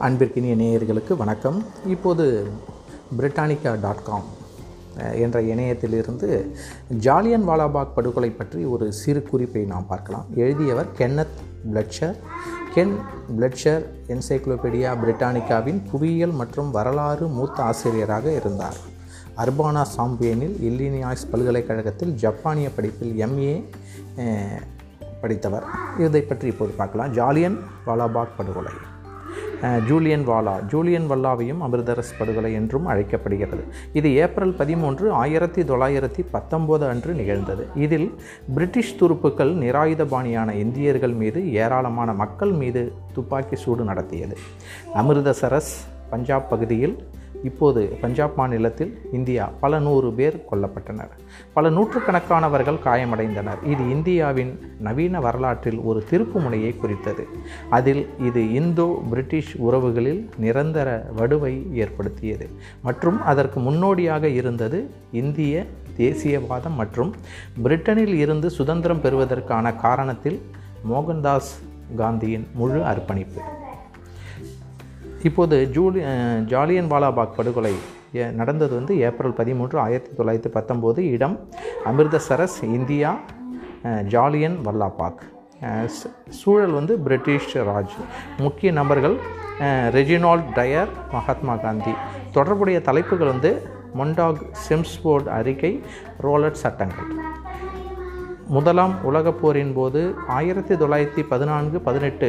அன்பிற்கினிய நேயர்களுக்கு வணக்கம். இப்போது பிரிட்டானிக்கா டாட் காம் என்ற இணையத்திலிருந்து ஜாலியன் வாலாபாக் படுகொலை பற்றி ஒரு சிறு குறிப்பை நாம் பார்க்கலாம். எழுதியவர் Kenneth Bladsher. Ken Bladsher encyclopaedia பிரிட்டானிக்காவின் புவியியல் மற்றும் வரலாறு மூத்த ஆசிரியராக இருந்தார். அர்பானா சாம்பியனில் இல்லினியாய்ஸ் பல்கலைக்கழகத்தில் ஜப்பானிய படிப்பில் எம்ஏ படித்தவர். இதை பற்றி இப்போது பார்க்கலாம். ஜாலியன் வாலாபாக் படுகொலை. ஜூலியன் வாலா. ஜூலியன் வல்லாவையும் அமிர்தரஸ் படுகொலை என்றும் அழைக்கப்படுகிறது. இது ஏப்ரல் பதிமூன்று ஆயிரத்தி தொள்ளாயிரத்தி பத்தொம்போது அன்று நிகழ்ந்தது. இதில் பிரிட்டிஷ் துருப்புக்கள் நிராயுதபாணியான இந்தியர்கள் மீது ஏராளமான மக்கள் மீது துப்பாக்கி சூடு நடத்தியது. அமிர்தசரஸ் பஞ்சாப் பகுதியில் இப்போது பஞ்சாப் மாநிலத்தில் இந்தியா பல நூறு பேர் கொல்லப்பட்டனர். பல நூற்றுக்கணக்கானவர்கள் காயமடைந்தனர். இது இந்தியாவின் நவீன வரலாற்றில் ஒரு திருப்புமுனையை குறித்தது. அதில் இது இந்தோ பிரிட்டிஷ் உறவுகளில் நிரந்தர வடுவை ஏற்படுத்தியது. மற்றும் அதற்கு முன்னோடியாக இருந்தது இந்திய தேசியவாதம் மற்றும் பிரிட்டனில் இருந்து சுதந்திரம் பெறுவதற்கான காரணத்தில் மோகன்தாஸ் காந்தியின் முழு அர்ப்பணிப்பு. இப்போது ஜூலி ஜாலியன் வாலாபாக் படுகொலை நடந்தது வந்து ஏப்ரல் பதிமூன்று ஆயிரத்தி தொள்ளாயிரத்தி பத்தொம்போது. இடம் அமிர்தசரஸ் இந்தியா ஜாலியன் வல்லாபாக் சூழல் வந்து பிரிட்டிஷ் ராஜ். முக்கிய நபர்கள் ரெஜினால்ட் டயர் மகாத்மா காந்தி. தொடர்புடைய தலைப்புகள் வந்து மொண்டாக் சிம்ஸ்போர்ட் அறிக்கை ரோலட் சட்டங்கள். முதலாம் உலகப் போரின் போது ஆயிரத்தி தொள்ளாயிரத்தி பதினான்கு பதினெட்டு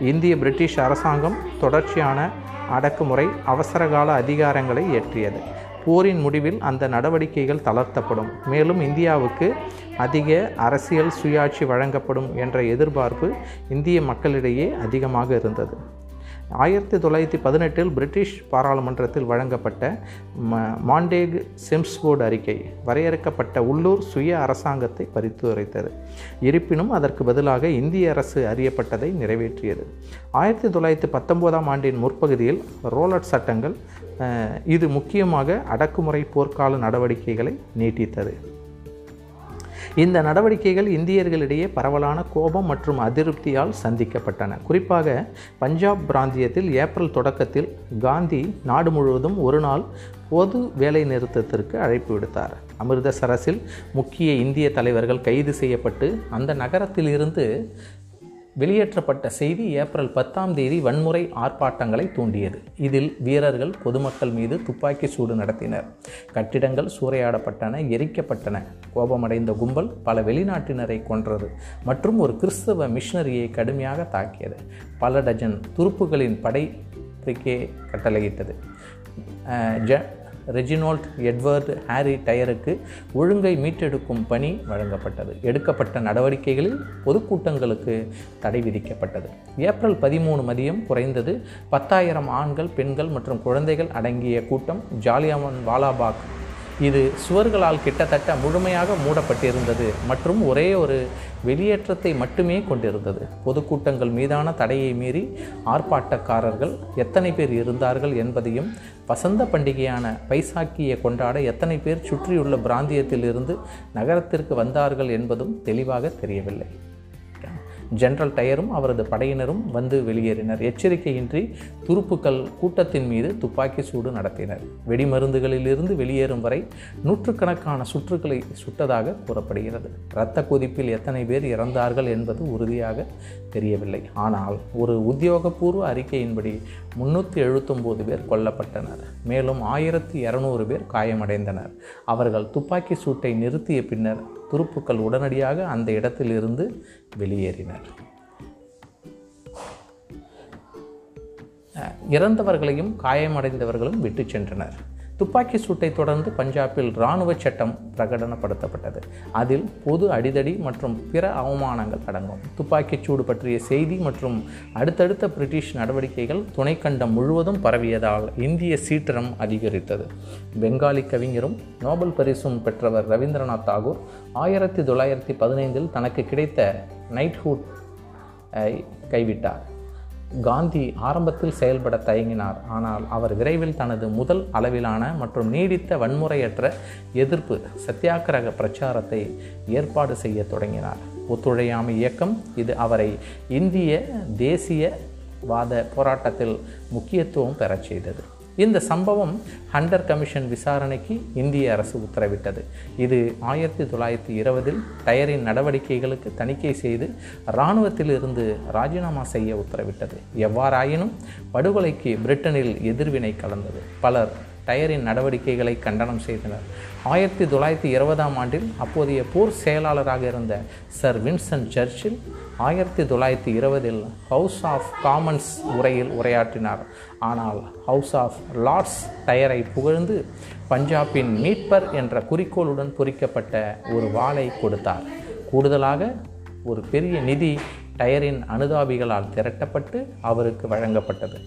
இந்திய பிரிட்டிஷ் அரசாங்கம் தொடர்ச்சியான அடக்குமுறை அவசரகால அதிகாரங்களை ஏற்றியது போரின் முடிவில் அந்த நடவடிக்கைகள் தளர்த்தப்படும். மேலும் இந்தியாவுக்கு அதிக அரசியல் சுயாட்சி வழங்கப்படும் என்ற எதிர்பார்ப்பு இந்திய மக்களிடையே அதிகமாக இருந்தது. ஆயிரத்தி தொள்ளாயிரத்தி பதினெட்டில் பிரிட்டிஷ் பாராளுமன்றத்தில் வழங்கப்பட்ட ம மாண்டேக் செம்ஸ்போர்டு அறிக்கை வரையறுக்கப்பட்ட உள்ளூர் சுய அரசாங்கத்தை பரிந்துரைத்தது. இருப்பினும் அதற்கு பதிலாக இந்திய அரசு அறியப்பட்டதை நிறைவேற்றியது. ஆயிரத்தி தொள்ளாயிரத்தி பத்தொம்போதாம் ஆண்டின் முற்பகுதியில் ரோலட் சட்டங்கள் இது முக்கியமாக அடக்குமுறை போர்க்கால நடவடிக்கைகளை நீட்டித்தது. இந்த நடவடிக்கைகள் இந்தியர்களிடையே பரவலான கோபம் மற்றும் அதிருப்தியால் சந்திக்கப்பட்டன. குறிப்பாக பஞ்சாப் பிராந்தியத்தில் ஏப்ரல் தொடக்கத்தில் காந்தி நாடு முழுவதும் ஒரு நாள் பொது வேலை நிறுத்தத்திற்கு அழைப்பு விடுத்தார். அமிர்தசரஸில் முக்கிய இந்திய தலைவர்கள் கைது செய்யப்பட்டு அந்த நகரத்திலிருந்து வெளியேற்றப்பட்ட செய்தி ஏப்ரல் பத்தாம் தேதி வன்முறை ஆர்ப்பாட்டங்களை தூண்டியது. இதில் வீரர்கள் பொதுமக்கள் மீது துப்பாக்கி சூடு நடத்தினர். கட்டிடங்கள் சூறையாடப்பட்டன எரிக்கப்பட்டன. கோபமடைந்த கும்பல் பல வெளிநாட்டினரை கொன்றது மற்றும் ஒரு கிறிஸ்தவ மிஷனரியை கடுமையாக தாக்கியது. பல டஜன் துருப்புகளின் படை கட்டளையிட்டது. ஜ ரெஜினோல்ட் எட்வர்ட் ஹாரி டயருக்கு ஒழுங்கை மீட்டெடுக்கும் பணி வழங்கப்பட்டது. எடுக்கப்பட்ட நடவடிக்கைகளில் பொதுக்கூட்டங்களுக்கு தடை விதிக்கப்பட்டது. ஏப்ரல் பதிமூணு மதியம் குறைந்தது பத்தாயிரம் ஆண்கள் பெண்கள் மற்றும் குழந்தைகள் அடங்கிய கூட்டம் ஜாலியாமன் வாலாபாக் இது சுவர்களால் கிட்டத்தட்ட முழுமையாக மூடப்பட்டிருந்தது மற்றும் ஒரே ஒரு வெளியேற்றத்தை மட்டுமே கொண்டிருந்தது. பொதுக்கூட்டங்கள் மீதான தடையை மீறி ஆர்ப்பாட்டக்காரர்கள் எத்தனை பேர் இருந்தார்கள் என்பதையும் வசந்த பண்டிகையான பைசாக்கியை கொண்டாட எத்தனை பேர் சுற்றியுள்ள பிராந்தியத்திலிருந்து நகரத்திற்கு வந்தார்கள் என்பதும் தெளிவாக தெரியவில்லை. ஜெனரல் டயரும் அவரது படையினரும் வந்து வெளியேறினர். எச்சரிக்கையின்றி துருப்புக்கள் கூட்டத்தின் மீது துப்பாக்கி சூடு நடத்தினர். வெடிமருந்துகளிலிருந்து வெளியேறும் வரை நூற்றுக்கணக்கான சுற்றுக்களை சுட்டதாக கூறப்படுகிறது. இரத்த கொதிப்பில் எத்தனை பேர் இறந்தார்கள் என்பது உறுதியாக தெரியவில்லை. ஆனால் ஒரு உத்தியோகபூர்வ அறிக்கையின்படி முன்னூற்றி எழுபத்தொம்போது பேர் கொல்லப்பட்டனர். மேலும் ஆயிரத்தி இரநூறு பேர் காயமடைந்தனர். அவர்கள் துப்பாக்கி சூட்டை நிறுத்திய பின்னர் துருப்புக்கள் உடனடியாக அந்த இடத்திலிருந்து வெளியேறினர். இறந்தவர்களையும் காயமடைந்தவர்களும் விட்டு சென்றனர். துப்பாக்கி சூட்டை தொடர்ந்து பஞ்சாபில் இராணுவ சட்டம் பிரகடனப்படுத்தப்பட்டது. அதில் பொது அடிதடி மற்றும் பிற அவமானங்கள் அடங்கும். துப்பாக்கிச் சூடு பற்றிய செய்தி மற்றும் அடுத்தடுத்த பிரிட்டிஷ் நடவடிக்கைகள் துணைக்கண்டம் முழுவதும் பரவியதால் இந்திய சீற்றம் அதிகரித்தது. பெங்காலி கவிஞரும் நோபல் பரிசும் பெற்றவர் ரவீந்திரநாத் தாகூர் ஆயிரத்தி தொள்ளாயிரத்தி பதினைந்தில் தனக்கு கிடைத்த நைட்ஹுட் கைவிட்டார். காந்தி ஆரம்பத்தில் செயல்பட தயங்கினார். ஆனால் அவர் விரைவில் தனது முதல் அளவிலான மற்றும் நீடித்த வன்முறையற்ற எதிர்ப்பு சத்தியாகிரக பிரச்சாரத்தை ஏற்பாடு செய்ய தொடங்கினார். ஒத்துழையாமை இயக்கம் இது அவரை இந்திய தேசியவாத போராட்டத்தில் முக்கியத்துவம் பெறச் செய்தது. இந்த சம்பவம் ஹண்டர் கமிஷன் விசாரணைக்கு இந்திய அரசு உத்தரவிட்டது. இது ஆயிரத்தி தொள்ளாயிரத்தி இருபதில் டயரின் நடவடிக்கைகளுக்கு தணிக்கை செய்து இராணுவத்திலிருந்து ராஜினாமா செய்ய உத்தரவிட்டது. எவ்வாறாயினும் படுகொலைக்கு பிரிட்டனில் எதிர்வினை கலந்தது. பலர் டயரின் நடவடிக்கைகளை கண்டனம் செய்தனர். ஆயிரத்தி தொள்ளாயிரத்தி இருபதாம் ஆண்டில் அப்போதைய போர் செயலாளராக இருந்த சர் வின்சென்ட் சர்ச்சில் ஆயிரத்தி தொள்ளாயிரத்தி இருபதில் ஹவுஸ் ஆஃப் காமன்ஸ் உரையில் உரையாற்றினார். ஆனால் ஹவுஸ் ஆஃப் லார்ட்ஸ் டயரை புகழ்ந்து பஞ்சாபின் மீட்பர் என்ற குறிக்கோளுடன் பொறிக்கப்பட்ட ஒரு வாளை கொடுத்தார். கூடுதலாக ஒரு பெரிய நிதி டயரின் அனுதாபிகளால் திரட்டப்பட்டு அவருக்கு வழங்கப்பட்டது.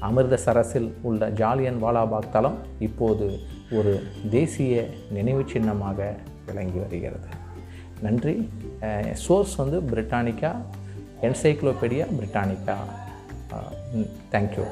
அமிர்தசரஸில் உள்ள ஜாலியன் வாலாபாக் தளம் இப்போது ஒரு தேசிய நினைவு சின்னமாக விளங்கி வருகிறது. நன்றி. சோர்ஸ் வந்து பிரிட்டானிக்கா என்சைக்ளோபீடியா பிரிட்டானிக்கா. தேங்க்யூ